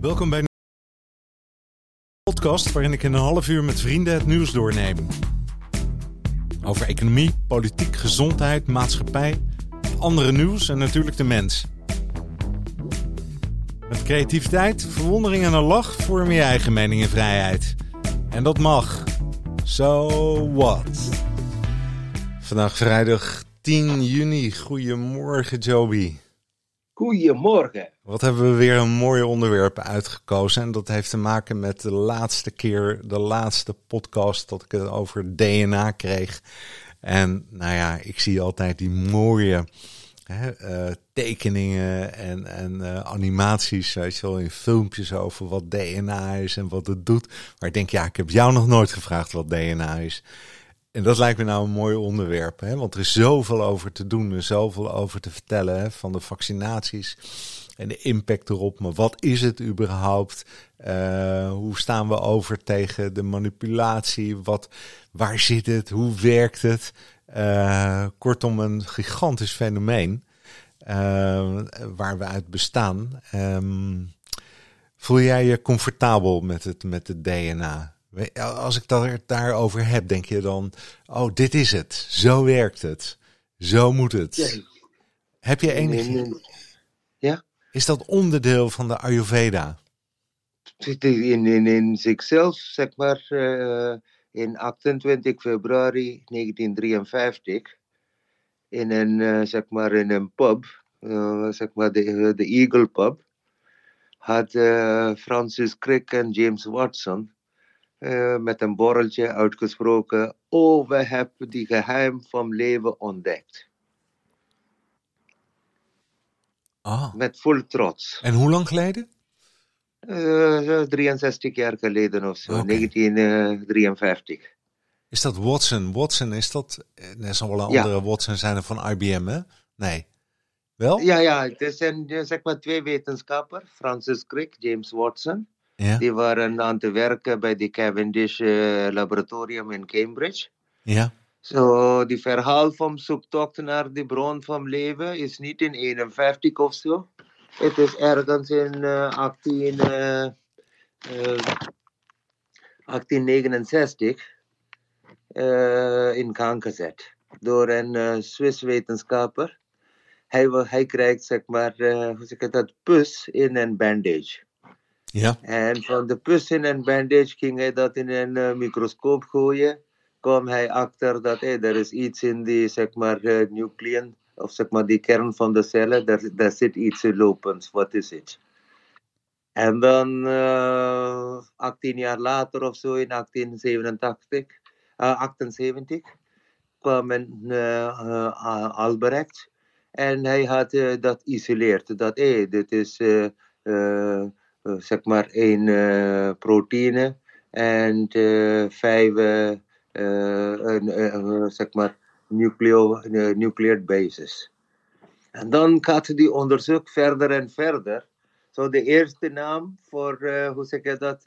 Welkom bij een podcast waarin ik in een half uur met vrienden het nieuws doorneem. Over economie, politiek, gezondheid, maatschappij, andere nieuws en natuurlijk de mens. Met creativiteit, verwondering en een lach vorm je eigen mening en vrijheid. En dat mag. So what? Vandaag vrijdag 10 juni. Goedemorgen, Joby. Goedemorgen. Wat hebben we weer een mooi onderwerp uitgekozen. En dat heeft te maken met de laatste keer, de laatste podcast dat ik het over DNA kreeg. En nou ja, ik zie altijd die mooie hè, eh, tekeningen en, en uh, animaties, weet je wel, in filmpjes over wat DNA is en wat het doet. Maar ik denk, ja, ik heb jou nog nooit gevraagd wat DNA is. En dat lijkt me nou een mooi onderwerp, hè? want er is zoveel over te doen en zoveel over te vertellen hè? van de vaccinaties en de impact erop. Maar wat is het überhaupt? Uh, hoe staan we over tegen de manipulatie? Wat, waar zit het? Hoe werkt het? Uh, kortom, een gigantisch fenomeen uh, waar we uit bestaan. Um, voel jij je comfortabel met het, met het DNA? Als ik het daarover heb, denk je dan: oh, dit is het. Zo werkt het. Zo moet het. Ja. Heb je enig. Ja? Is dat onderdeel van de Ayurveda? In, in, in zichzelf, zeg maar, uh, in 28 februari 1953, in een, uh, zeg maar, in een pub, uh, zeg maar de, de Eagle Pub, had Francis Crick en James Watson uh, met een borreltje uitgesproken: Oh, we hebben die geheim van leven ontdekt. Ah. Met vol trots. En hoe lang geleden? Uh, 63 jaar geleden of zo, okay. 1953. Is dat Watson? Watson, is dat. Er zal wel een ja. andere Watson zijn er van IBM, hè? Nee. Wel? Ja, ja, het zijn zeg maar twee wetenschappers, Francis Crick, James Watson. Ja. Die waren aan het werken bij de Cavendish uh, Laboratorium in Cambridge. Ja. Zo, so, die verhaal van zoektocht naar de bron van leven is niet in 51 of zo. Het is ergens in uh, 18, uh, 1869 in gang gezet door een Swiss wetenschapper. Hij, hij krijgt zeg maar, hoe zeg ik dat, pus in een bandage. Ja. En van de pus in een bandage ging hij dat in een uh, microscoop gooien. kwam hij achter dat hey, er is iets in die zeg maar, uh, of zeg maar die kern van de cellen, daar, daar zit iets lopends. Wat is het? En dan, uh, 18 jaar later of zo, in 1887, 78, kwam een Albrecht. En hij had dat isoleerd. Dat hey, dit is. Uh, zeg maar één uh, proteïne en uh, vijf uh, zeg maar nucleo, nuclear bases. En dan gaat die onderzoek verder en verder. Zo so de eerste naam voor, hoe zeg je dat,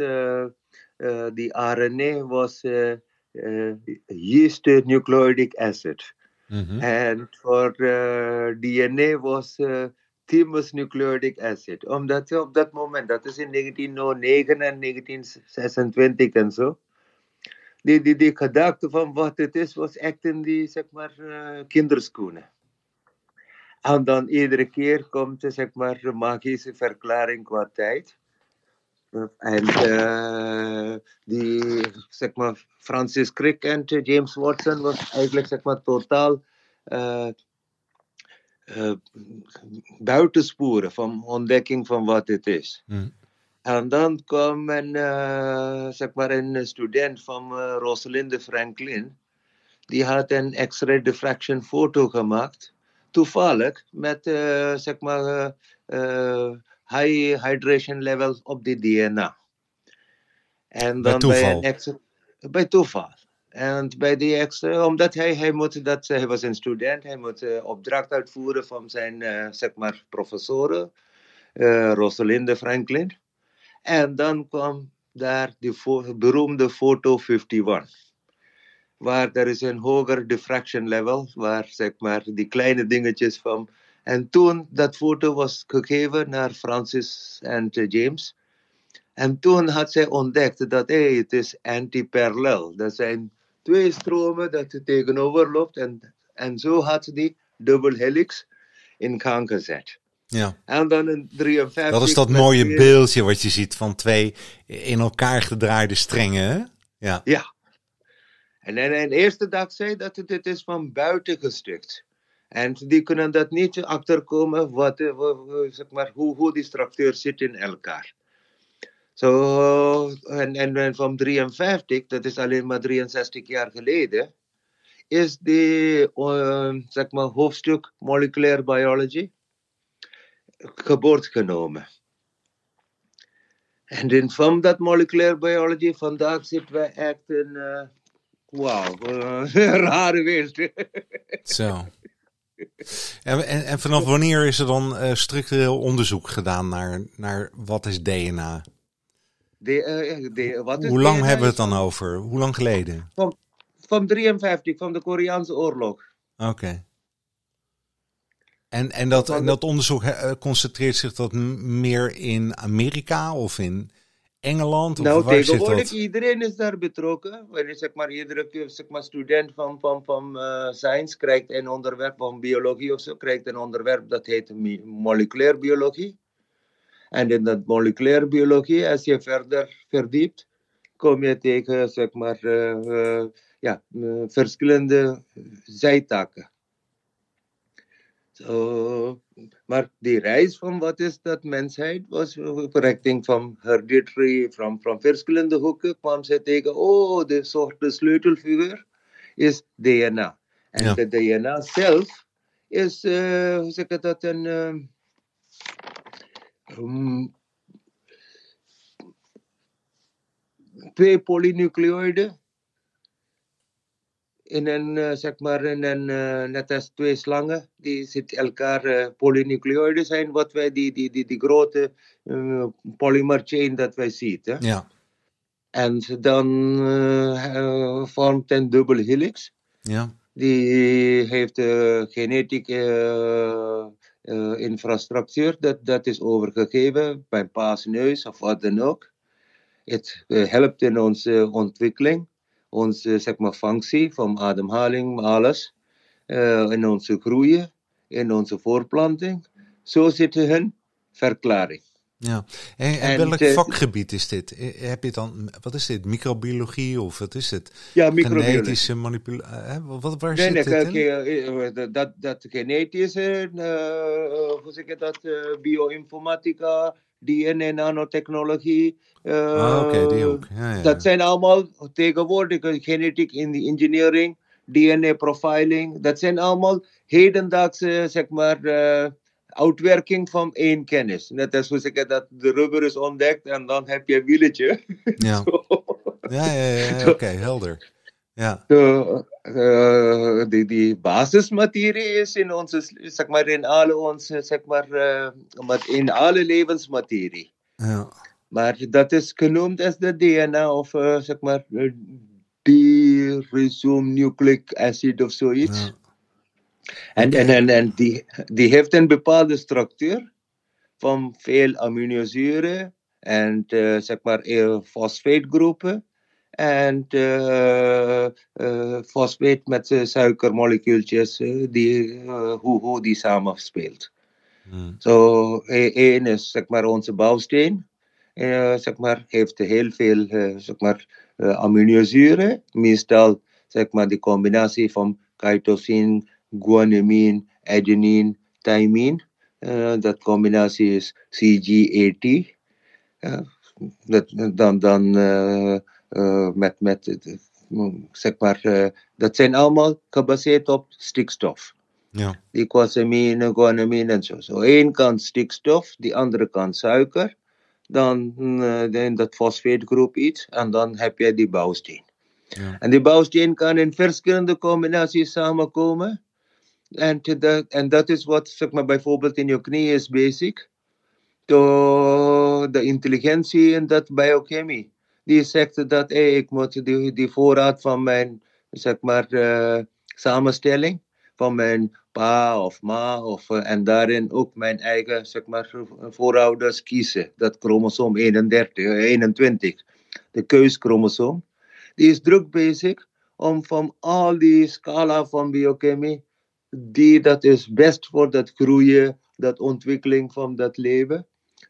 die RNA was yeast nucleic acid. Mm -hmm. En voor DNA was thymus nucleic acid. Omdat ze op dat moment, dat is in 1909 en 1926 en zo, die, die, die gedachte van wat het is, was echt in die, zeg maar, uh, kinderschoenen. En dan iedere keer komt, zeg maar, een magische verklaring qua tijd. En uh, die, zeg maar, Francis Crick en James Watson was eigenlijk, zeg maar, totaal uh, buitensporen van ontdekking van wat het is. Mm. En dan kwam een, uh, zeg maar een student van uh, Rosalinde Franklin. Die had een X-ray diffraction foto gemaakt. Toevallig met zeg maar high hydration levels op de DNA. En dan bij, bij een X bij toeval. En bij die extra, omdat hij, hij, moet dat, hij was een student, hij moet uh, opdracht uitvoeren van zijn uh, zeg maar, professoren, Rosalinde Franklin. En dan kwam daar fo beroemde foto 51. Waar er is een hoger diffraction level, waar zeg maar die kleine dingetjes van. En toen dat foto was gegeven naar Francis en James, En toen had zij ontdekt dat hey, het is antiparallel. Dat zijn twee stromen dat je tegenover loopt. En, en zo had ze die dubbel helix in gang gezet. Ja. En dan in 53... Dat is dat mooie weer- beeldje wat je ziet van twee in elkaar gedraaide strengen. Hè? Ja. Ja. En dan een eerste dag zei dat het dit is van buiten gestukt. En die kunnen dat niet achterkomen wat, eh, wa- zeg maar, hoe, hoe die structuur zit in elkaar. Zo, en, en, van 53, dat is alleen maar 63 jaar geleden, is die eh, zeg maar, hoofdstuk moleculair biology geboorte genomen. En in van dat moleculair biology, vandaag zitten wij echt in, eh wauw, een rare wereld. Zo. En, en, en vanaf wanneer is er dan eh, structureel onderzoek gedaan naar, naar wat is DNA? De, eh, de, wat is Hoe lang hebben we het dan over? Hoe lang geleden? Van, van 53, van de Koreaanse oorlog. Oké. En, en, dat, en dat onderzoek eh, concentreert zich dat meer in Amerika of in Engeland? Of nou, waar zit tegenwoordig dat? iedereen is daar betrokken. Wanneer zeg maar, iedere zeg maar, student van, van, van eh, science krijgt een onderwerp van biologie of zo, krijgt een onderwerp dat heet mi- moleculair biologie. En in dat moleculair biologie, als je verder verdiept, kom je tegen zeg maar, eh, ja, eh, verschillende zijtakken. Zo, maar die reis van wat is dat mensheid was richting van hereditary, van, van verschillende hoeken kwam ze tegen, oh, de soort de sleutelfiguur is DNA. En Ja. de DNA zelf is, eh, hoe zeg ik dat, een, twee polynucleoïden in een, eh, zeg maar, in een, eh, net als twee slangen, die zitten elkaar eh, polynucleoïden zijn, wat wij, die, die, die, die grote polymer chain dat wij zien. Hè? Ja, En dan eh, vormt een dubbel helix. ja, Die heeft uh, genetische eh, eh, infrastructuur, dat, dat is overgegeven bij paasneus of wat dan ook. Het eh, helpt in onze ontwikkeling, onze zeg maar, functie van ademhaling, alles. eh, in onze groei, in onze voorplanting. Zo zit hun verklaring. Ja. En, en En welk de- vakgebied is dit? Eh, Heb je dan, wat is dit? Microbiologie of wat is het? Ja, microbiologie. Genetische manipulatie? Wat, waar Nee, zit nee, dit in? eh, eh, dat, dat genetische, eh, hoe zeg je dat, eh, bioinformatica, DNA, nanotechnologie. eh, Ah, Oké, die ook. Ja, ja. Dat zijn allemaal tegenwoordig eh, genetic in the engineering, DNA profiling. Dat zijn allemaal hedendaagse, zeg maar, eh, uitwerking van één kennis. Net als hoe zeg je dat, de rubber is ontdekt en dan heb je een wieltje. Ja, ja, ja, ja, ja, oké, helder. Ja, de, eh, die, die basismaterie is in onze, zeg maar, in alle onze, zeg maar, eh, in alle levensmaterie. ja, Maar dat is genoemd als de DNA of, eh, zeg maar, eh, nucleic acid of zoiets. ja. En, en, en, en die, die heeft een bepaalde structuur van veel aminozuren en eh, zeg maar eh, fosfaatgroepen en eh, fosfaat met suikermolecuultjes, die, hoe, hoe die samenspeelt. Hm. Zo, één is zeg maar onze bouwsteen, zeg maar, heeft heel veel zeg maar, aminozuren, meestal zeg maar die combinatie van cytosine, guanine, adenine, thymine. Dat combinatie is CG80. Ja, dat, dan dan eh, met, met zeg maar, dat zijn allemaal gebaseerd op stikstof. ja, Die quasamine, guanamine en zo. Zo één kant stikstof, die andere kant suiker. Dan uh, in dat fosfaatgroep iets. En dan heb je die bouwsteen. ja. En die bouwsteen kan in verschillende combinaties samenkomen. En, te dat, is wat zeg maar, bijvoorbeeld in je knie is basic. To de intelligentie en dat biochemie. Die zegt dat ik moet die, voorraad van mijn zeg maar, eh, samenstelling van mijn pa of ma. Of, eh, en daarin ook mijn eigen zeg maar, voorouders kiezen. Dat chromosoom 31, 21, de keuschromosoom. Die is druk bezig om van al die scala van biochemie, die dat is best voor dat groeien, dat ontwikkeling van dat leven,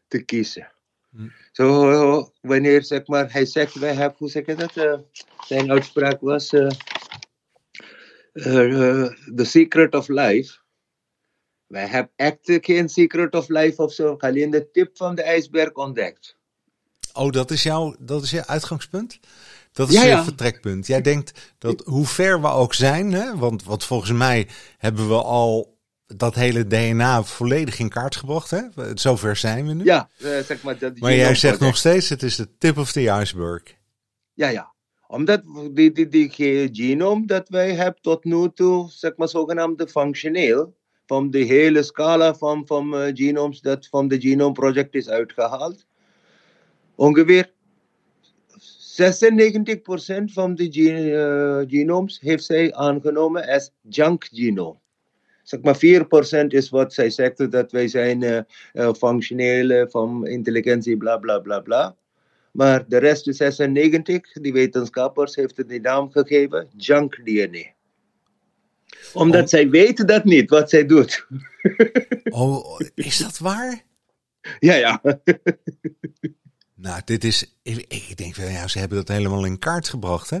te kiezen. Hm. Zo, wanneer zeg maar, hij zegt, wij hebben, hoe zeg je dat? Uh, zijn uitspraak was, uh, uh, the secret of life. Wij hebben echt geen secret of life of zo, alleen de tip van de ijsberg ontdekt. Oh, dat is, jouw, dat is jouw uitgangspunt? Dat is je vertrekpunt. Jij denkt dat hoe ver we ook zijn, hè, want, want volgens mij hebben we al dat hele DNA volledig in kaart gebracht. Hè? Zover zijn we nu. Ja, uh, zeg maar. Dat maar jij zegt nog steeds, het is de tip of the iceberg. Ja, ja. Omdat die, die, die genoom dat wij hebben tot nu toe, zeg maar zogenaamd functioneel, van de hele scala van, van uh, genomes dat van de Genome Project is uitgehaald. Ongeveer 96% van de uh, genomes heeft zij aangenomen als junk genome zeg maar 4% is wat zij zegt dat wij zijn uh, uh, functioneel van intelligentie, bla bla bla bla. Maar de rest is 96, die wetenschappers heeft het die naam gegeven, junk DNA. Omdat oh. zij weten dat niet, wat zij doet. oh, is dat waar? Ja, ja. Nou, dit is. Ik, denk van ja, ze hebben dat helemaal in kaart gebracht, hè?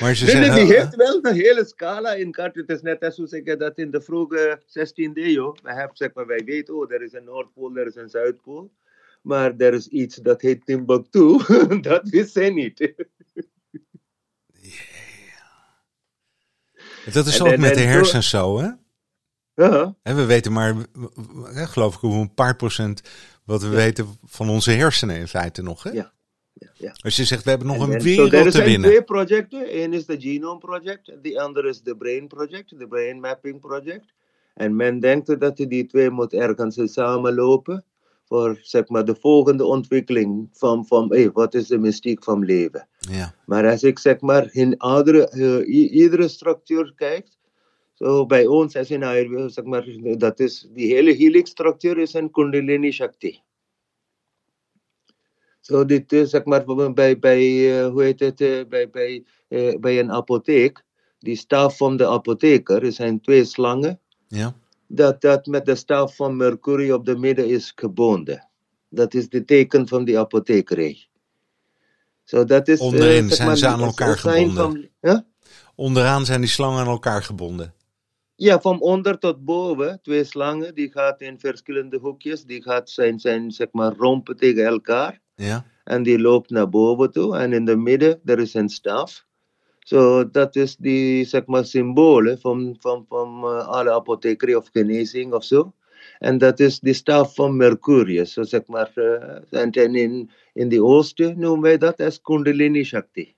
Maar ze nee, zeggen, nee, die heeft wel een hele scala in kaart. Het is net als hoe zeggen dat in de vroege 16e eeuw. We hebben, zeg maar, wij weten, oh, er is een Noordpool, er is een Zuidpool. Maar er is iets dat heet Timbuktu. dat wist zij niet. yeah. Dat is ook met de hersens zo, hè? Ja. En we weten maar, geloof ik, hoe een paar procent wat we weten van onze hersenen in feite nog. Hè? Ja. Ja, je zegt, we hebben nog een wereld so te winnen. Er zijn twee projecten. Eén is de Genome Project. De andere is de Brain Project. De Brain Mapping Project. En men denkt dat die twee moeten ergens samenlopen. Voor zeg maar, de volgende ontwikkeling van, van hey, wat is de mystiek van leven. Ja. Maar als ik zeg maar in andere, uh, iedere structuur kijk, zo bij ons als in Ayurveda, zeg maar, dat is, die hele helix structuur is een Kundalini Shakti. Zo dit is, zeg maar, bij, bij uh, hoe heet het, bij, bij, bij een apotheek, die staf van de apotheker, er zijn twee slangen. Ja. Dat, dat met de staf van Mercury op de midden is gebonden. Dat is de teken van die apothekerij. Zo, dat is, Onderin zijn maar, ze aan elkaar gebonden. Van? Onderaan zijn die slangen aan elkaar gebonden. Ja, van onder tot boven, twee slangen, die gaat in verschillende hoekjes, die gaat zijn, zijn zeg maar rompen tegen elkaar. Ja. En die loopt naar boven toe en in de midden, er is een staf. Zo, so, dat is die, zeg maar, symbolen van, van, van uh, alle apothekerie of genezing of zo. En dat is de staf van Mercurius, so, zeg maar. Uh, en in, in de oosten noemen wij dat als Kundalini Shakti.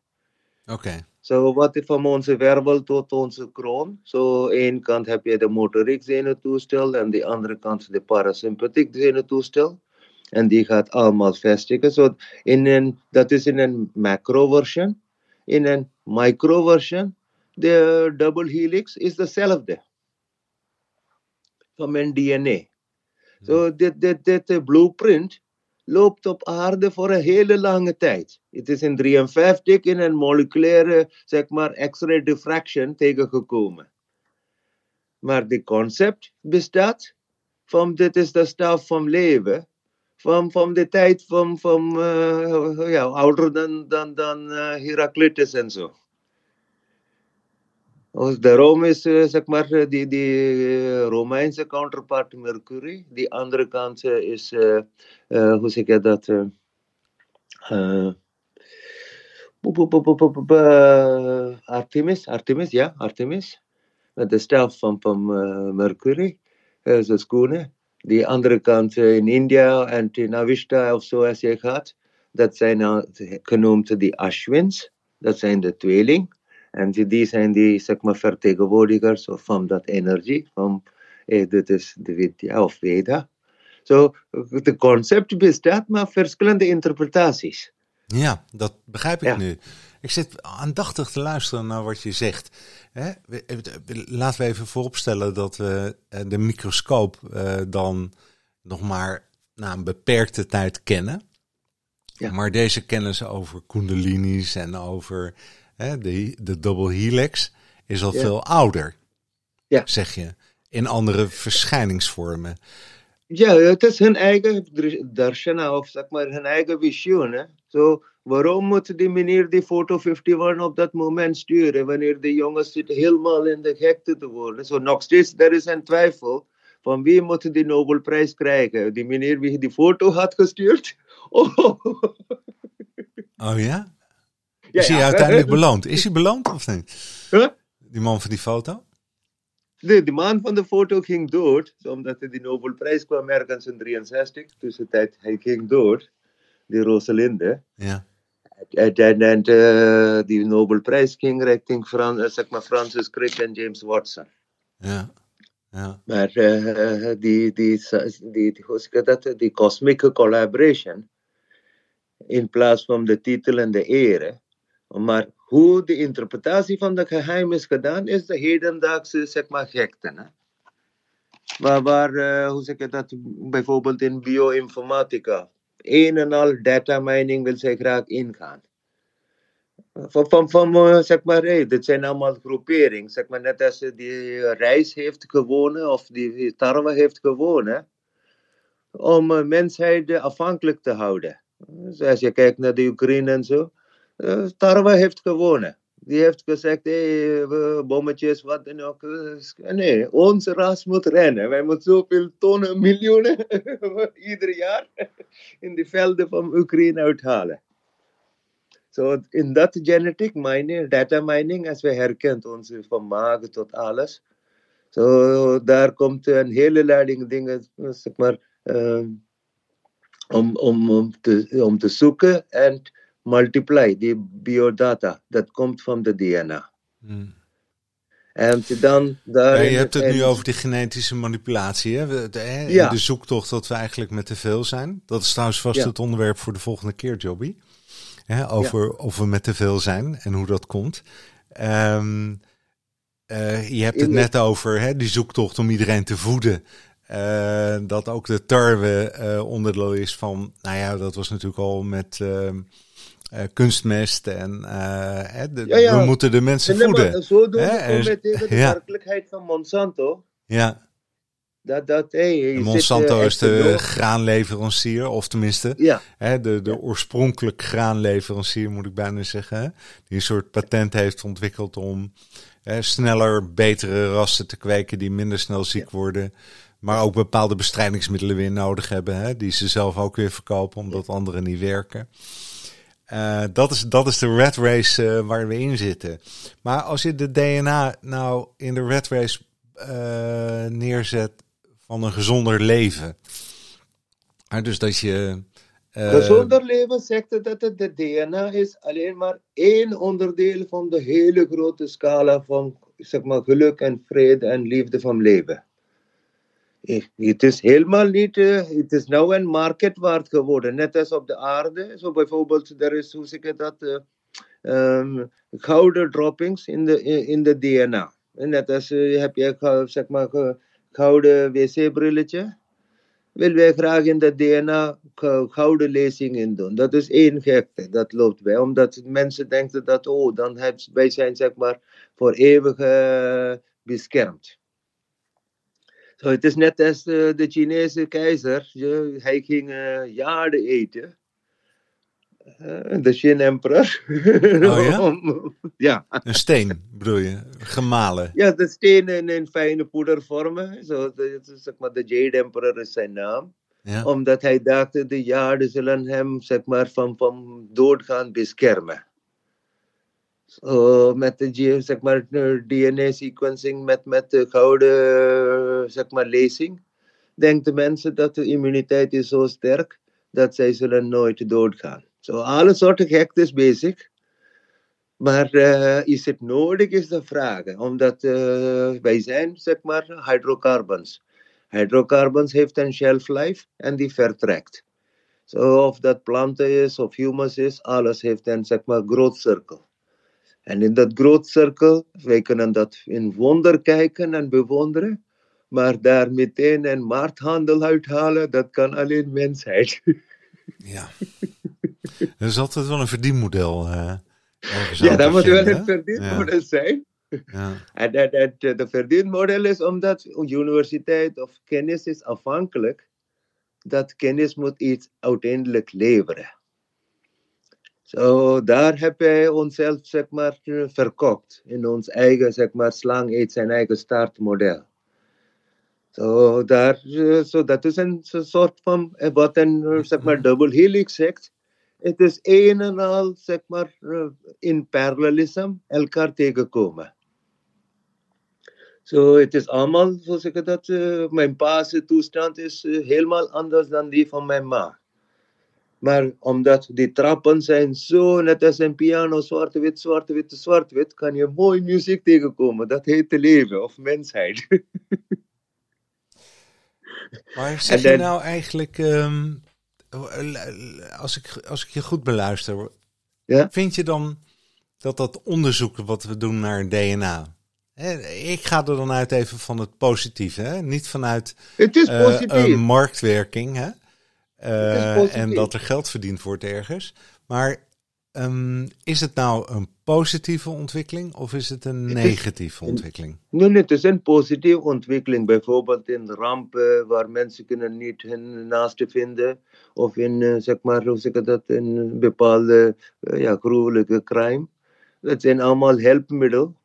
Oké. Okay. Zo wat van onze wervel tot onze kroon. Zo één kant heb je de motoriek zenuwtoestel en de andere kant de parasympathiek zenuwtoestel. En die gaat allemaal vestigen. Zo in een, dat is in een macro version. In een micro version, de double helix is hetzelfde. Van mijn DNA. So hmm. dit, dit, dit blueprint loopt op aarde voor een hele lange tijd. Het is in 53 in een moleculaire, zeg maar, X-ray diffraction tegengekomen. Maar de concept bestaat van dit is de staf van leven, van, van de tijd van, van ja, ouder dan, dan, dan uh, Heraclitus en zo. Daarom is uh, zeg maar die, die Romeinse counterpart Mercury. Die andere kant is, hoe zeg je dat? Artemis, Artemis, ja, Artemis. Met de staf van, van Mercury, zijn schoenen. Die andere kant in India en in Avishta of zo als je gaat. Dat zijn genoemd de Ashwins. Dat zijn de tweeling. En die zijn die zeg maar, vertegenwoordigers van dat energie, van eh, dit is de Vidya of Veda. Zo, so, het concept bestaat, maar verschillende interpretaties. Ja, dat begrijp ik nu. Ik zit aandachtig te luisteren naar wat je zegt. Hè? Laten we even vooropstellen dat we eh, de microscoop uh, dan nog maar na een beperkte tijd kennen. Ja. Maar deze kennis over kundalini's en over hè, de, de double helix is al veel ouder, ja. zeg je. In andere verschijningsvormen. Ja, het is hun eigen darshana of zeg maar hun eigen visioen. Hè? Zo, waarom moet die meneer die foto 51 op dat moment sturen wanneer de jongens zitten helemaal in de gekte te worden? Zo nog steeds, er is een twijfel van wie moet die Nobelprijs krijgen? Die meneer wie die foto had gestuurd? Oh, oh ja? Is hij uiteindelijk beloond? Is hij beloond of niet? Huh? Die man van die foto? De, de man van de foto ging dood, omdat hij de Nobelprijs kwam ergens in 63. Tussentijd, hij ging dood, die Rosalinde. Ja. En, en, en uh, die Nobelprijs ging richting Fran, zeg maar Francis Crick en James Watson. Ja. Ja. Maar uh, die, die, die, hoe zeg dat, die cosmic collaboration, in plaats van de titel en de ere, maar hoe de interpretatie van de geheim is gedaan, is de hedendaagse zeg maar, gekte. Hè? Waar, waar uh, hoe zeg je dat, bijvoorbeeld in bioinformatica, een en al data mining wil zij graag ingaan. Van, van, van uh, zeg maar, dit zijn allemaal groeperingen. Zeg maar, net als die reis heeft gewonnen of die tarwe heeft gewonnen, om uh, mensheid afhankelijk te houden. Dus als je kijkt naar de Oekraïne en zo, Tarwe heeft gewonnen. Die heeft gezegd, hey, bommetjes, wat dan ook. Nee, onze ras moet rennen. Wij moeten zoveel tonnen, miljoenen ieder jaar in de velden van Oekraïne uithalen. So in dat genetic mining, data mining, als we herkent van maag tot alles. So daar komt een hele lading dingen, zeg maar, om, om, om, te, om te zoeken en multiply die biodata. Dat komt van de DNA. Hmm. En dan daar. je hebt het nu over die genetische manipulatie. Hè? De, ja. de zoektocht dat we eigenlijk met te veel zijn. Dat is trouwens vast het onderwerp voor de volgende keer, Jobby. Hè, over of we met te veel zijn en hoe dat komt. Um, uh, je hebt het net over hè, die zoektocht om iedereen te voeden. Uh, dat ook de tarwe uh, onderdeel is van, nou ja, dat was natuurlijk al met uh, kunstmest en de, ja, ja. we moeten de mensen voeden. Zo doen we met de werkelijkheid van Monsanto. Ja. Dat, dat, hey, Monsanto is de graanleverancier, of tenminste ja. hè, de, de oorspronkelijk graanleverancier, moet ik bijna zeggen. Hè, die een soort patent heeft ontwikkeld om hè, sneller betere rassen te kweken die minder snel ziek worden. Maar ook bepaalde bestrijdingsmiddelen weer nodig hebben, hè, die ze zelf ook weer verkopen omdat anderen niet werken. Uh, dat, is, dat is de red race uh, waar we in zitten. Maar als je de DNA nou in de red race uh, neerzet van een gezonder leven. dus dat je. gezonder leven zegt dat het de DNA is alleen maar één onderdeel van de hele grote scala van zeg maar, geluk en vrede en liefde van leven. Het is helemaal niet, uh, het is nou een market waard geworden, net als op de aarde. Zo bijvoorbeeld, er is, hoe zeg ik dat, um, gouden droppings in de, in de DNA. Net als uh, heb je, zeg maar, gouden wc-brilletje. Wil wij graag in de DNA gouden lezing in doen. Dat is één gekte, dat loopt bij. Omdat mensen denken dat, oh, dan hebben wij zijn, zeg maar, voor eeuwig beschermd. Zo, het is net als uh, de Chinese keizer. hij ging uh, jaren eten. Uh, de Shin Emperor. Oh, ja? ja? Een steen bedoel je? Gemalen? Ja, de steen in, in fijne poedervormen. Zo, de, zeg maar, de Jade Emperor is zijn naam. Ja. Omdat hij dacht, de jaren zullen hem zeg maar, van, van doodgaan beschermen. Uh, met de zeg maar, DNA sequencing, met, met de gouden zeg maar, lezing, denken mensen dat de immuniteit is zo sterk dat zij zullen nooit doodgaan. Zo, so, alle soorten is bezig. Maar is het nodig, is de vraag. Omdat wij zijn, zeg maar, hydrocarbons. Hydrocarbons heeft een shelf life en die vertrekt. So, of dat planten is of humus is, alles heeft een zeg maar, growth circle. En in dat groot cirkel, wij kunnen dat in wonder kijken en bewonderen. Maar daar meteen een markthandel uithalen, dat kan alleen mensheid. Ja. Er is altijd wel een verdienmodel. Uh, ja, dat moet wel een verdienmodel zijn. Ja. En dat, dat, de verdienmodel is omdat universiteit of kennis is afhankelijk. Dat kennis moet iets uiteindelijk leveren. Zo, daar hebben wij onszelf zeg maar, verkocht. In ons eigen zeg maar, slang eet zijn eigen startmodel. Zo, daar, zo, dat is een soort van, wat een zeg maar, double helix zegt. Het is een en al zeg maar, in parallelisme elkaar tegenkomen. Zo, het is allemaal, zoals ik dat, uh, mijn pa's toestand is uh, helemaal anders dan die van mijn ma. Maar omdat die trappen zijn zo net als een piano, zwart-wit, zwart-wit, zwart-wit, kan je mooi muziek tegenkomen. Dat heet leven of mensheid. Maar zeg je nou eigenlijk, um, als, ik, als ik je goed beluister, ja? vind je dan dat dat onderzoek wat we doen naar DNA, ik ga er dan uit even van het positieve, hè? niet vanuit het is uh, een marktwerking hè? Uh, en dat er geld verdiend wordt ergens. Maar um, is het nou een positieve ontwikkeling of is het een negatieve ontwikkeling? Nee, nee, het is een positieve ontwikkeling. Bijvoorbeeld in rampen waar mensen kunnen niet hun naasten vinden. Of in, uh, zeg maar, hoe zeg ik dat, in bepaalde ja, gruwelijke crime. Dat zijn allemaal helpmiddelen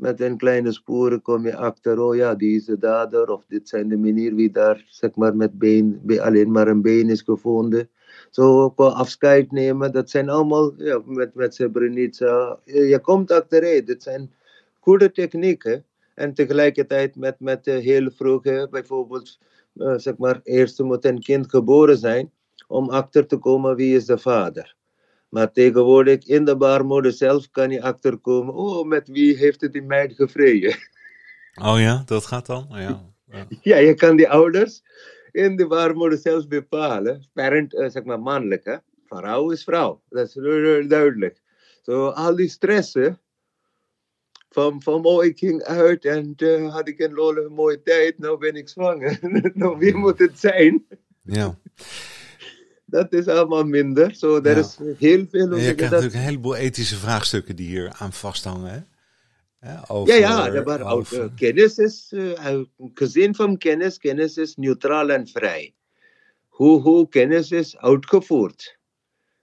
met een kleine sporen kom je achter, oh ja, die is de dader, of dit zijn de manier wie daar, zeg maar, met been, alleen maar een been is gevonden. Zo qua afscheid nemen, dat zijn allemaal, ja, met, met Srebrenica, je komt achteruit. Dit zijn goede technieken. En tegelijkertijd met, met heel vroege, bijvoorbeeld, uh, zeg maar, eerst moet een kind geboren zijn om achter te komen wie is de vader. Maar tegenwoordig in de baarmoeder zelf kan je achterkomen, oh, met wie heeft het die meid gevreden? Oh ja, dat gaat dan? Oh ja. ja. ja, je kan die ouders in de baarmoeder zelf bepalen. Parent, uh, zeg maar mannelijk, hè? Vrouw is vrouw, dat is duidelijk. Zo, al die stressen, van, van oh, ik ging uit en uh, had ik een lollige mooie tijd, nou ben ik zwanger. nou, wie moet het zijn? Ja dat is allemaal minder. Zo, er is heel veel. je krijgt natuurlijk een heleboel ethische vraagstukken die hier aan vasthangen. Hè? Ja, over, ja, ja, maar over... Uh, kennis is, uh, gezien van kennis, kennis is neutraal en vrij. Hoe, hoe kennis is uitgevoerd,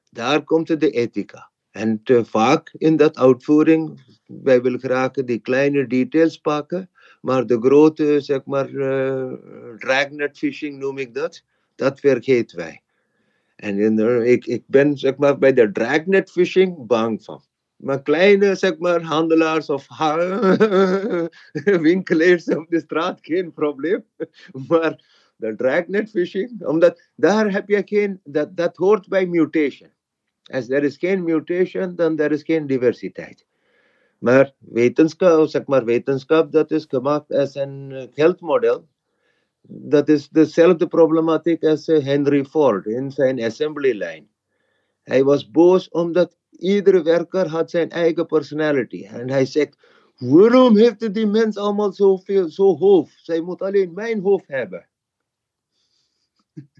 daar komt de ethica. En vaak in dat uitvoering, wij willen graag die kleine details pakken, maar de grote, zeg maar, uh, dragnet fishing noem ik dat, dat vergeten wij. En in ik, ik ben zeg maar, bij de dragnet fishing bang van. Maar kleine zeg maar, handelaars of winkelaars op de straat, geen probleem. Maar de dragnet fishing, omdat daar heb je geen, dat, dat hoort bij mutation. Als er is geen mutation, dan er is geen diversiteit. Maar wetenschap, zeg maar, wetenschap dat is gemaakt als een geldmodel dat is dezelfde problematiek als eh, Henry Ford in zijn assembly line. Hij was boos omdat iedere werker had zijn eigen personality. En hij zegt, waarom heeft die mens allemaal zoveel, zo hoofd? Zij moet alleen mijn hoofd hebben.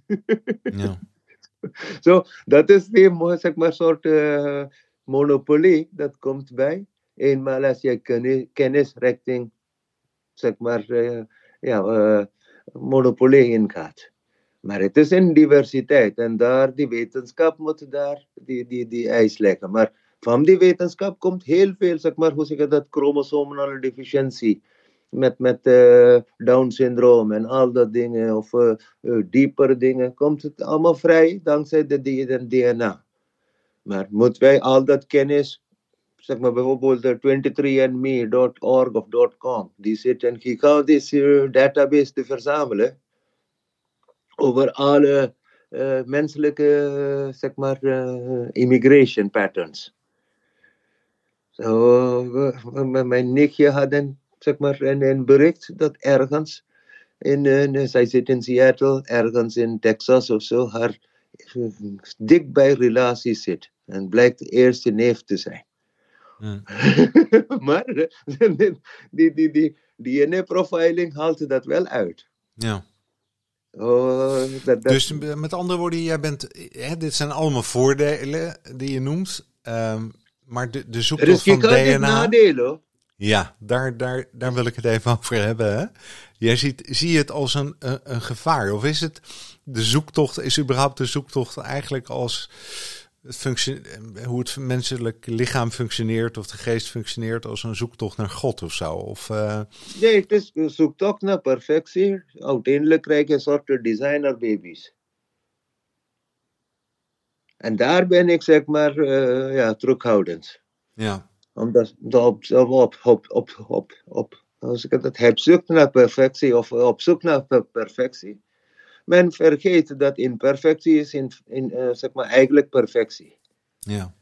Ja. Zo, dat is die zeg maar, soort uh, monopolie dat komt bij. Eenmaal als je kennis richting, zeg maar, uh, ja, uh, monopolie ingaat. Maar het is een diversiteit en daar die wetenschap moet daar die, die, die eis leggen. Maar van die wetenschap komt heel veel, zeg maar, hoe zeg je dat, chromosomal deficiëntie. Met, met uh, Down syndroom en al dat dingen, of uh, uh, diepere dingen, komt het allemaal vrij dankzij de DNA. Maar moeten wij al dat kennis zeg maar bijvoorbeeld 23andme.org of .com, die zit een gigantische database te verzamelen over alle uh, menselijke, zeg maar, uh, immigration patterns. Zo, mijn nichtje had een, zeg maar, een, bericht dat ergens, in, zij zit in Seattle, ergens in Texas of zo, haar dichtbij relatie zit. En blijkt de eerste neef te zijn. Maar die, die, die, die DNA-profiling haalt dat wel uit. Ja. Oh, dat, dat, Dus met andere woorden, jij bent, hè, dit zijn allemaal voordelen die je noemt. ehm, maar de, de zoektocht is van DNA. nadeel hoor. Ja, daar, daar, daar wil ik het even over hebben. Hè? Jij ziet, zie je het als een, een, een gevaar? Of is het de zoektocht, is überhaupt de zoektocht eigenlijk als hoe het menselijk lichaam functioneert of de geest functioneert als een zoektocht naar God of zo? Of, eh, Nee, het is een zoektocht naar perfectie. Uiteindelijk krijg je een soort designer baby's. En daar ben ik zeg maar eh, ja, terughoudend. ja, Omdat op, op, op, op, op, op, als ik het heb zoek naar perfectie of op zoek naar per- perfectie. Men vergeet dat imperfectie is in, in, eh, zeg maar eigenlijk perfectie. ja,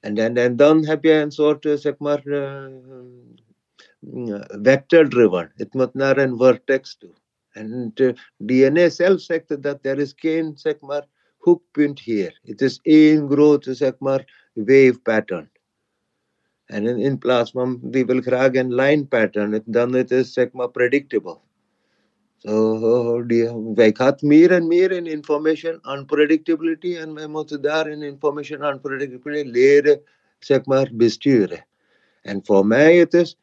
En dan, en dan heb je een soort, eh, zeg maar, eh, vector-driven. Het moet naar een vertex toe. En DNA zelf zegt dat er is geen, zeg maar, hoekpunt hier. Het is één grote, zeg maar, wave pattern. En in, in plaats van, die wil graag een line pattern, dan het is, zeg maar, predictable. So, die, wij gaan meer en meer in information unpredictability en wij moeten daar in information unpredictability leren, zeg maar, besturen. En voor mij het is,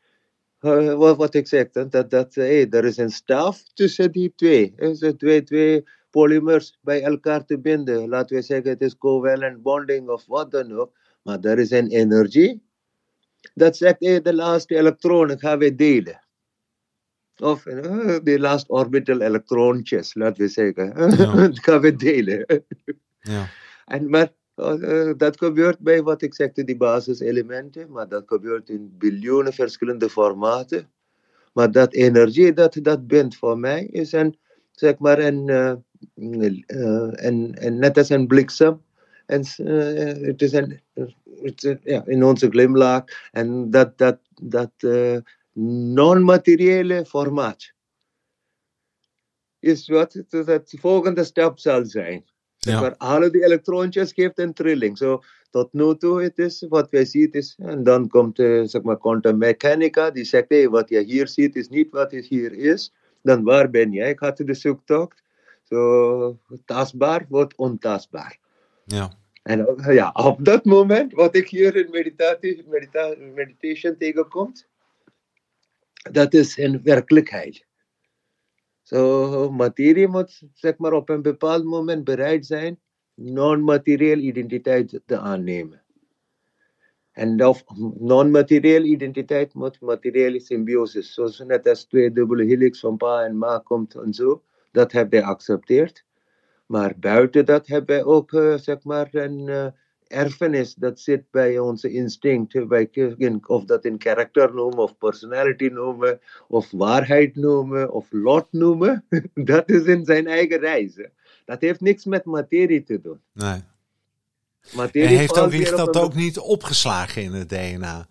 eh, wat, ik zeg, dat, dat, dat hey, er is een staf tussen die twee. Er zijn twee, twee polymers bij elkaar te binden. Laten we zeggen, het is covalent bonding of wat dan ook. Maar er is een energie dat zegt, hey, de laatste elektronen gaan we delen. Of eh, de last orbital elektroontjes, laten we zeggen. Ja. gaan we delen. ja, En maar eh, dat gebeurt bij wat ik zegde, die basiselementen, maar dat gebeurt in biljoenen verschillende formaten. Maar dat energie dat dat bindt voor mij is een, zeg maar, een, eh, eh, een, een, net als een bliksem. En eh, het is een, het is, ja, in onze glimlach. En dat, dat, dat eh, non-materiële formaat is wat het volgende stap zal zijn. Ja. maar, alle die elektroontjes geeft een trilling. Zo, tot nu toe, het is wat wij zien. Is, en dan komt eh, zeg maar, quantum mechanica, die zegt: hey, wat je hier ziet is niet wat het hier is. Dan waar ben jij? Ik had de zoektocht. Zo, tastbaar wordt ontastbaar. ja, En ja, op dat moment, wat ik hier in meditatie, medita meditation tegenkomt, dat is een werkelijkheid. Zo, materie moet zeg maar, op een bepaald moment bereid zijn non-materieel identiteit te aannemen. En of non-materieel identiteit moet materiële symbiosis, zoals net als twee dubbele helix van pa en ma komt en zo, dat hebben wij geaccepteerd. Maar buiten dat hebben wij ook eh, zeg maar een eh, erfenis dat zit bij onze instinct. Wij of dat in karakter noemen, of personality noemen, of waarheid noemen, of lot noemen. dat is in zijn eigen reis. Dat heeft niks met materie te doen. nee. Materie En heeft ook, dat ook niet opgeslagen in het DNA?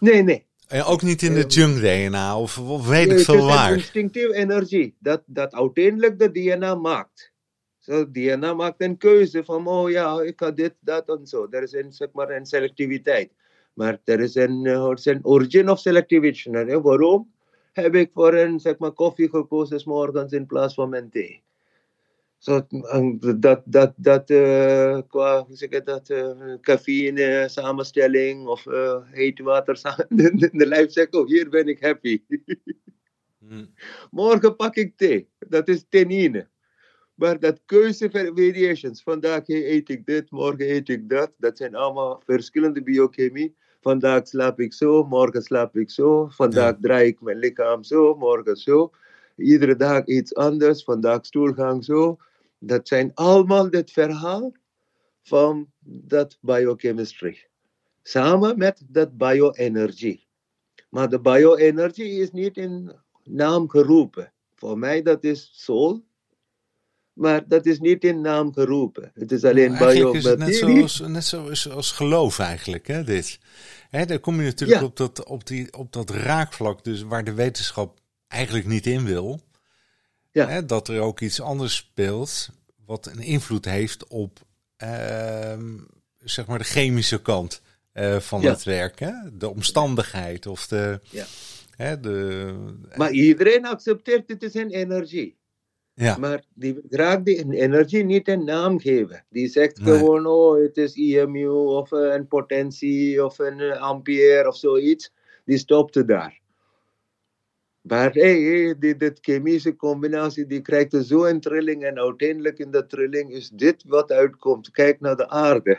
Nee, nee. En ook niet in de Ehm, junk-DNA of, of weet ik het veel is een waar? instinctieve energie dat, dat uiteindelijk de DNA maakt. Zo, DNA maakt een keuze van, oh ja, ik ga dit, dat en zo. Er is een, zeg maar, een selectiviteit. Maar er is een, eh, er is een origin of selectivity. hè. Waarom heb ik voor een zeg maar, koffie gekozen morgens in plaats van mijn thee? Zo, dat, dat, dat eh, qua hoe zeg ik dat, eh, cafeïne samenstelling of eh heet water. De, de lijf zegt, oh, hier ben ik happy. Hm, Morgen pak ik thee. Dat is tenine. Maar dat keuze variations. Vandaag eet ik dit, morgen eet ik dat. Dat zijn allemaal verschillende biochemie. Vandaag slaap ik zo, morgen slaap ik zo. Vandaag Ja. draai ik mijn lichaam zo, morgen zo. Iedere dag iets anders. Vandaag stoelgang zo. Dat zijn allemaal het verhaal van dat biochemistry. Samen met dat bioenergie. Maar de bioenergie is niet in naam geroepen. Voor mij dat is soul. Maar dat is niet in naam geroepen. Het is alleen Eigenlijk is het net biomaterie. zoals, net zoals als geloof eigenlijk, hè, dit. Hè, daar kom je natuurlijk Ja. op, dat, op, die, op dat raakvlak, dus waar de wetenschap eigenlijk niet in wil. Ja. Hè, dat er ook iets anders speelt, wat een invloed heeft op, ehm, zeg maar, de chemische kant. van het werk. Hè? De omstandigheid of de, Ja. hè, de. Maar iedereen accepteert het is een energie. Ja, Maar die graag die energie niet een naam geven. Die zegt Nee. gewoon, oh, het is EMU of een potentie of een ampère of zoiets. Die stopte daar. Maar hey, hey, die, dit chemische combinatie, die krijgt er zo een trilling en uiteindelijk in de trilling is dit wat uitkomt. Kijk naar de aarde.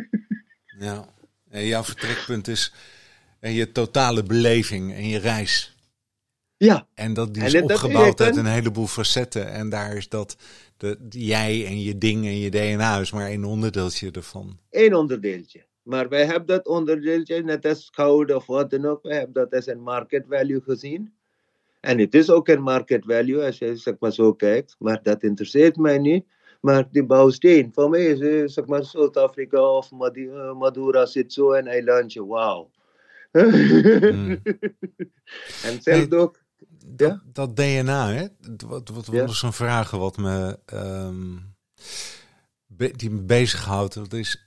ja. En jouw vertrekpunt is en je totale beleving en je reis. Ja, En dat die is opgebouwd uit een heleboel facetten. En daar is dat jij en je ding en je DNA is maar één onderdeeltje ervan. één onderdeeltje. Maar wij hebben dat onderdeeltje, net als goud of wat dan ook, wij hebben dat als een market value gezien. En het is ook een market value als je zeg maar, zo kijkt, maar dat interesseert mij niet. Maar die bouwsteen, voor mij is eh, zeg maar Zuid-Afrika of eh, Madura zit zo een eilandje, wauw. Hmm. en zelfs ook, Dat, Ja? dat DNA, hè? Wat, wat, Ja. zo'n vraag wat me, ehm, be- die me bezighoudt? Dat is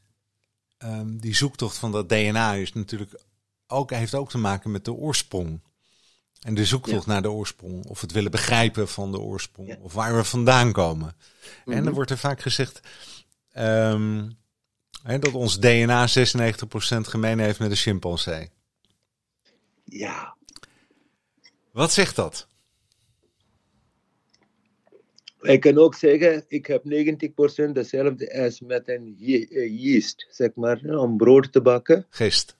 ehm, die zoektocht van dat DNA is natuurlijk ook, heeft ook te maken met de oorsprong. En de zoektocht naar de oorsprong, of het willen begrijpen van de oorsprong, of waar we vandaan komen. En Mhm. dan wordt er vaak gezegd ehm, hè, dat ons DNA 96% gemeen heeft met een chimpansee. ja, Wat zegt dat? Ik kan ook zeggen, ik heb 90% dezelfde als met een eh, yeast, zeg maar, om brood te bakken. Gist.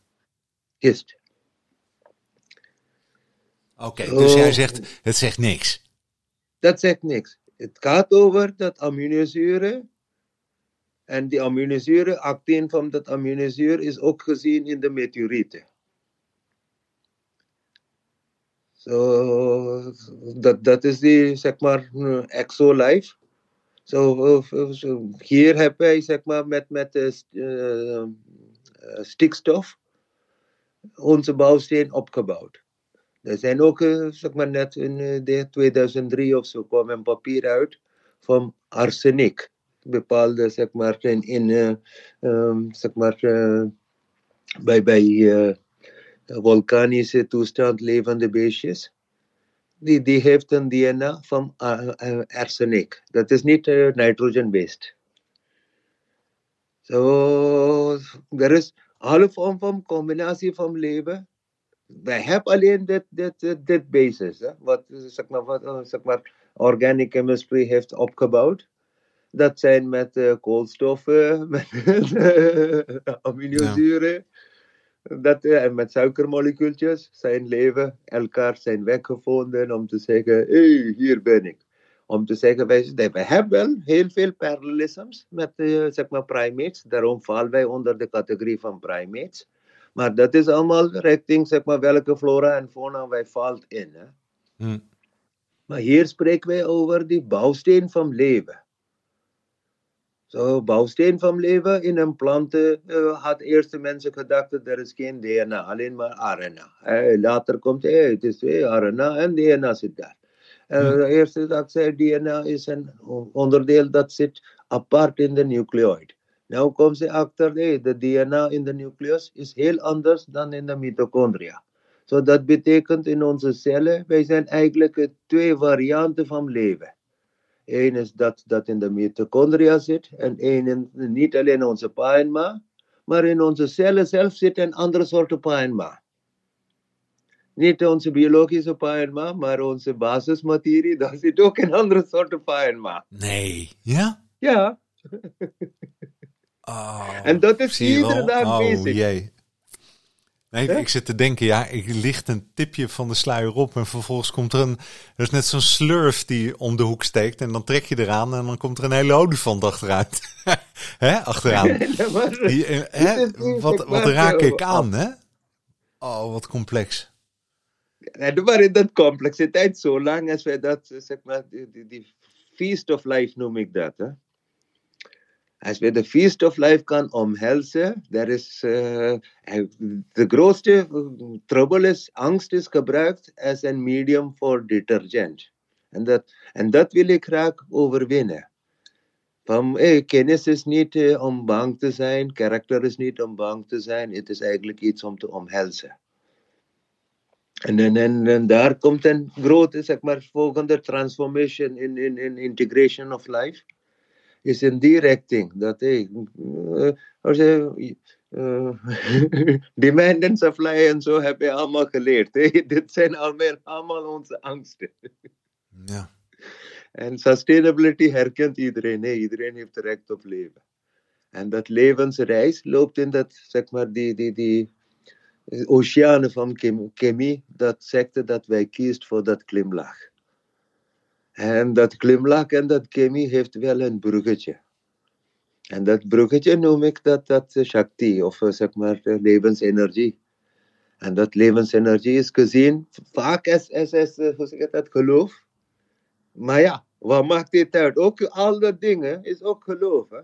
Yeast. Oké, dus jij Oh. zegt, het zegt niks. Dat zegt niks. Het gaat over dat aminozuren. En die aminozuren, acteen van dat aminozuur is ook gezien in de meteorieten. Zo, dat, dat is die, zeg maar, exolife. Zo, eh, zo, hier hebben wij, zeg maar, met, met eh, eh, eh, stikstof onze bouwsteen opgebouwd. Er zijn ook, zeg maar, net in eh, de 2003 of zo kwam een papier uit van arsenic. Bepaalde, zeg maar, in, in ehm, zeg maar, bij, bij vulkanische toestand levende beestjes. Die, die heeft een DNA van uh, uh, arsenic. Dat is niet uh, nitrogen-based. Zo, er is alle vorm van combinatie van leven. Wij hebben alleen dit, dit, dit, basis, hè, wat, zeg maar, wat uh, zeg maar, organic chemistry heeft opgebouwd. Dat zijn met uh, koolstoffen, met aminozuren. Dat, en met suikermolecuultjes zijn leven elkaar zijn weggevonden om te zeggen, hé, hey, hier ben ik. Om te zeggen, wij, wij hebben wel heel veel parallelisms met uh, zeg maar primates. Daarom vallen wij onder de categorie van primates. Maar dat is allemaal richting zeg maar, welke flora en fauna wij valt in. Hè? Hmm. Maar hier spreken wij over die bouwsteen van leven. Zo, bouwsteen van leven in een planten uh, had eerste mensen gedacht dat er is geen DNA, alleen maar RNA. Uh, later komt hey, het is hey, RNA en DNA zit daar. De eerste dag zei DNA is een onderdeel dat zit apart in de nucleoid. Nu komen ze achter, hey, de DNA in de nucleus is heel anders dan in de mitochondria. So dat betekent in onze cellen, wij zijn eigenlijk twee varianten van leven. Eén is dat dat in de mitochondria zit en één in, niet alleen onze painma, maar in onze cellen zelf zit een andere soort painma. Niet onze biologische painma, maar onze basismaterie, daar zit ook een andere soort painma. Nee, ja? Ja. Oh, en dat is iedere dag oh, bezig. Jee. Nee, He? ik zit te denken, ja, ik licht een tipje van de sluier op en vervolgens komt er een, er is net zo'n slurf die om de hoek steekt en dan trek je eraan en dan komt er een hele olifant achteruit. hè, achteraan. Die, hè? Wat, wat raak ik aan, hè? Oh, wat complex. Ja, maar in dat complexiteit, zolang als wij dat, zeg maar, die, die, die feast of life noem ik dat, hè? Als we de feast of life kan omhelzen, daar is uh, de grootste trouble is, angst is gebruikt als een medium voor detergent. En dat, en dat wil ik graag overwinnen. Van, hey, kennis is niet uh, om bang te zijn, karakter is niet om bang te zijn, het is eigenlijk iets om te omhelzen. En, en, en, en daar komt een grote, zeg maar, volgende transformation in, in, in integration of life. Is in die richting. Dat, hey, als je, demand en supply en zo heb je allemaal geleerd. Hey. Dit zijn allemaal onze angsten. Ja. En sustainability herkent iedereen. Iedereen heeft recht op leven. En dat levensreis loopt in dat, zeg maar, die, die, die oceanen van chemie. Dat zegt dat wij kiezen voor dat glimlach. En dat glimlach en dat chemie heeft wel een bruggetje. En dat bruggetje noem ik dat, dat Shakti, of zeg maar levensenergie. En dat levensenergie is gezien vaak als, als, als hoe zeg ik dat, geloof. Maar ja, wat maakt dit uit? Ook al dat dingen is ook geloof. Hè?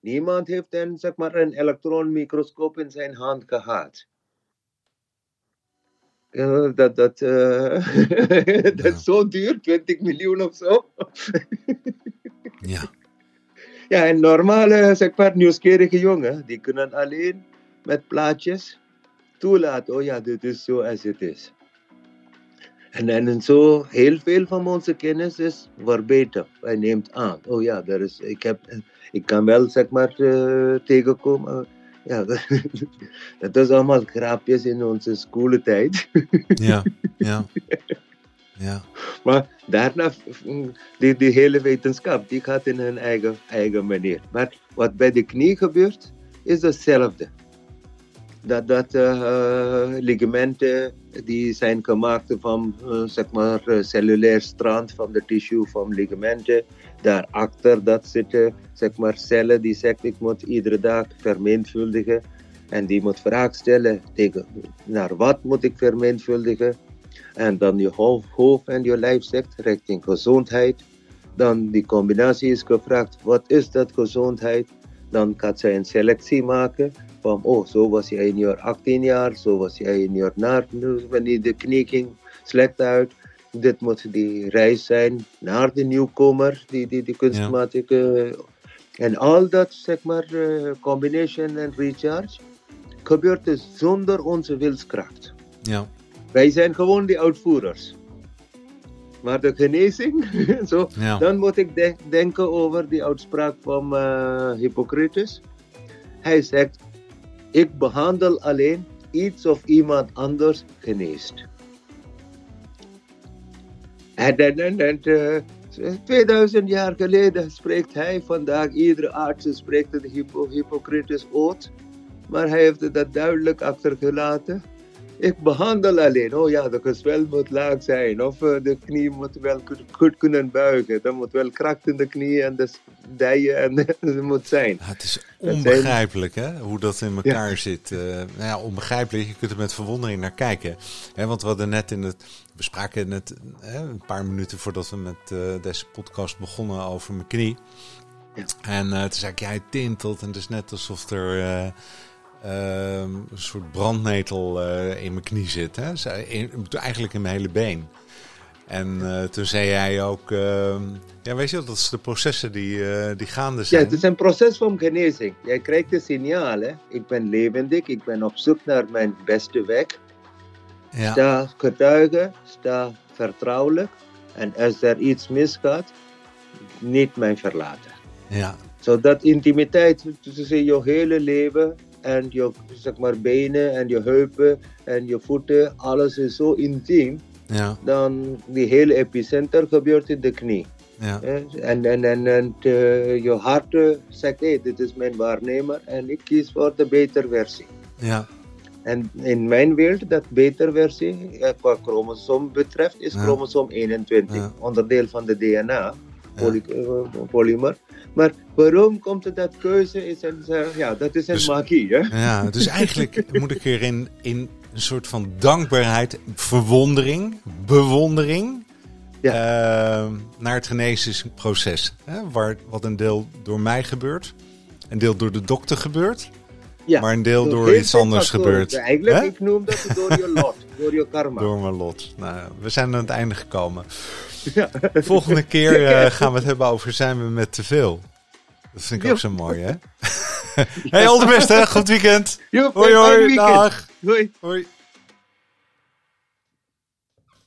Niemand heeft een, zeg maar, een elektronmicroscoop in zijn hand gehad. Uh, dat dat, uh, dat is zo duur, 20 miljoen of zo. ja. Ja, een normale, zeg maar, nieuwsgierige jongen, die kunnen alleen met plaatjes toelaten. Oh ja, dit is zo als het is. En, en zo, heel veel van onze kennis is verbeter. Hij neemt aan. Oh ja, er is, ik, heb, ik kan wel zeg maar uh, tegenkomen. Ja, dat, dat is allemaal grapjes in onze schooltijd. Ja, ja. ja. Maar daarna, die, die hele wetenschap, die gaat in hun eigen, eigen manier. Maar wat bij de knie gebeurt, is hetzelfde dat, dat uh, ligamenten die zijn gemaakt van uh, zeg maar cellulair strand van de tissue van ligamenten. Daarachter dat zitten zeg maar cellen die zegt ik moet iedere dag vermenigvuldigen. En die moet vraag stellen tegen naar wat moet ik vermenigvuldigen. En dan je hoofd en je lijf zegt richting gezondheid. Dan die combinatie is gevraagd wat is dat gezondheid. Dan kan zij een selectie maken van, oh, zo was jij in je 18 jaar, zo was jij in je naar, wanneer de knie ging slecht uit. Dit moet die reis zijn naar de nieuwkomer, die, die, die kunstmatige. En al dat, zeg maar, uh, combination en recharge, gebeurt dus zonder onze wilskracht. Ja. Wij zijn gewoon die uitvoerders. Maar de genezing, zo, ja. dan moet ik de denken over die uitspraak van uh, Hippocrates. Hij zegt, ik behandel alleen iets of iemand anders geneest. En, en, en, en 2000 jaar geleden spreekt hij vandaag, iedere arts spreekt Hippo, Hippocrates oud, maar hij heeft dat duidelijk achtergelaten. Ik behandel alleen, oh ja, de gezwel moet laag zijn, of de knie moet wel goed kunnen buigen, er moet wel kracht in de knie en de dijen en het moet zijn. Ja, het is onbegrijpelijk hè, hoe dat in elkaar ja. zit. Uh, nou ja, onbegrijpelijk, je kunt er met verwondering naar kijken. Hè, want we hadden net in het, we spraken net hè, een paar minuten voordat we met uh, deze podcast begonnen over mijn knie. Ja. En uh, toen zei ik, ja, hij tintelt en het is net alsof er... Uh, een soort brandnetel uh, in mijn knie zit. Hè? Eigenlijk in mijn hele been. En uh, toen zei jij ook, ehm, ja, weet je, dat is de processen die, die gaande zijn. Ja, het is een proces van genezing. Jij krijgt de signalen. Ik ben levendig, ik ben op zoek naar mijn beste weg. Ja. Sta getuige, sta vertrouwelijk. En als er iets misgaat, niet mij verlaten. Ja. Zodat intimiteit tussen je hele leven en je zeg maar, benen en je heupen en je voeten, alles is zo intiem. Ja. Dan die hele epicenter gebeurt in de knie. Ja. En, en, en, en uh, je hart zegt, hey, dit is mijn waarnemer en ik kies voor de betere versie. Ja. En in mijn wereld, dat betere versie, qua chromosoom betreft, is ja. chromosoom 21, ja. onderdeel van de DNA, poly, uh, polymer. Maar waarom komt het dat keuze is? En, ja, dat is een dus, magie. Hè? Ja, dus eigenlijk moet ik erin in een soort van dankbaarheid, verwondering, bewondering ja. uh, naar het genezingsproces. Hè, waar, wat een deel door mij gebeurt, een deel door de dokter gebeurt. Ja, maar een deel door iets anders gebeurt. Eigenlijk, ik noem dat door je lot, door je karma. Door mijn lot. Nou, we zijn aan het einde gekomen. Ja. Volgende keer uh, gaan we het hebben over zijn we met te veel. Dat vind ik ook zo mooi, hè? hey, al de beste? Goed weekend. Joep, Hoi, hoi. weekend. Dag. Hoi. Hoi.